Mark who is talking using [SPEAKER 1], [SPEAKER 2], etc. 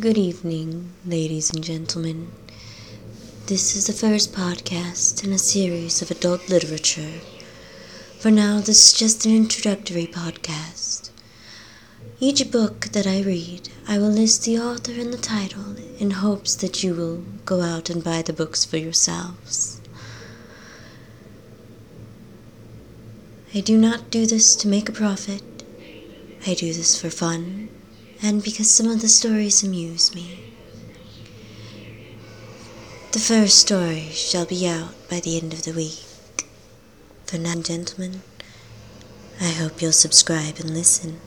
[SPEAKER 1] Good evening, ladies and gentlemen. This is the first podcast in a series of adult literature. For now, this is just an introductory podcast. Each book that I read, I will list the author and the title in hopes that you will go out and buy the books for yourselves. I do not do this to make a profit. I do this for fun and because some of the stories amuse me. The first story shall be out by the end of the week. For now, gentlemen, I hope you'll subscribe and listen.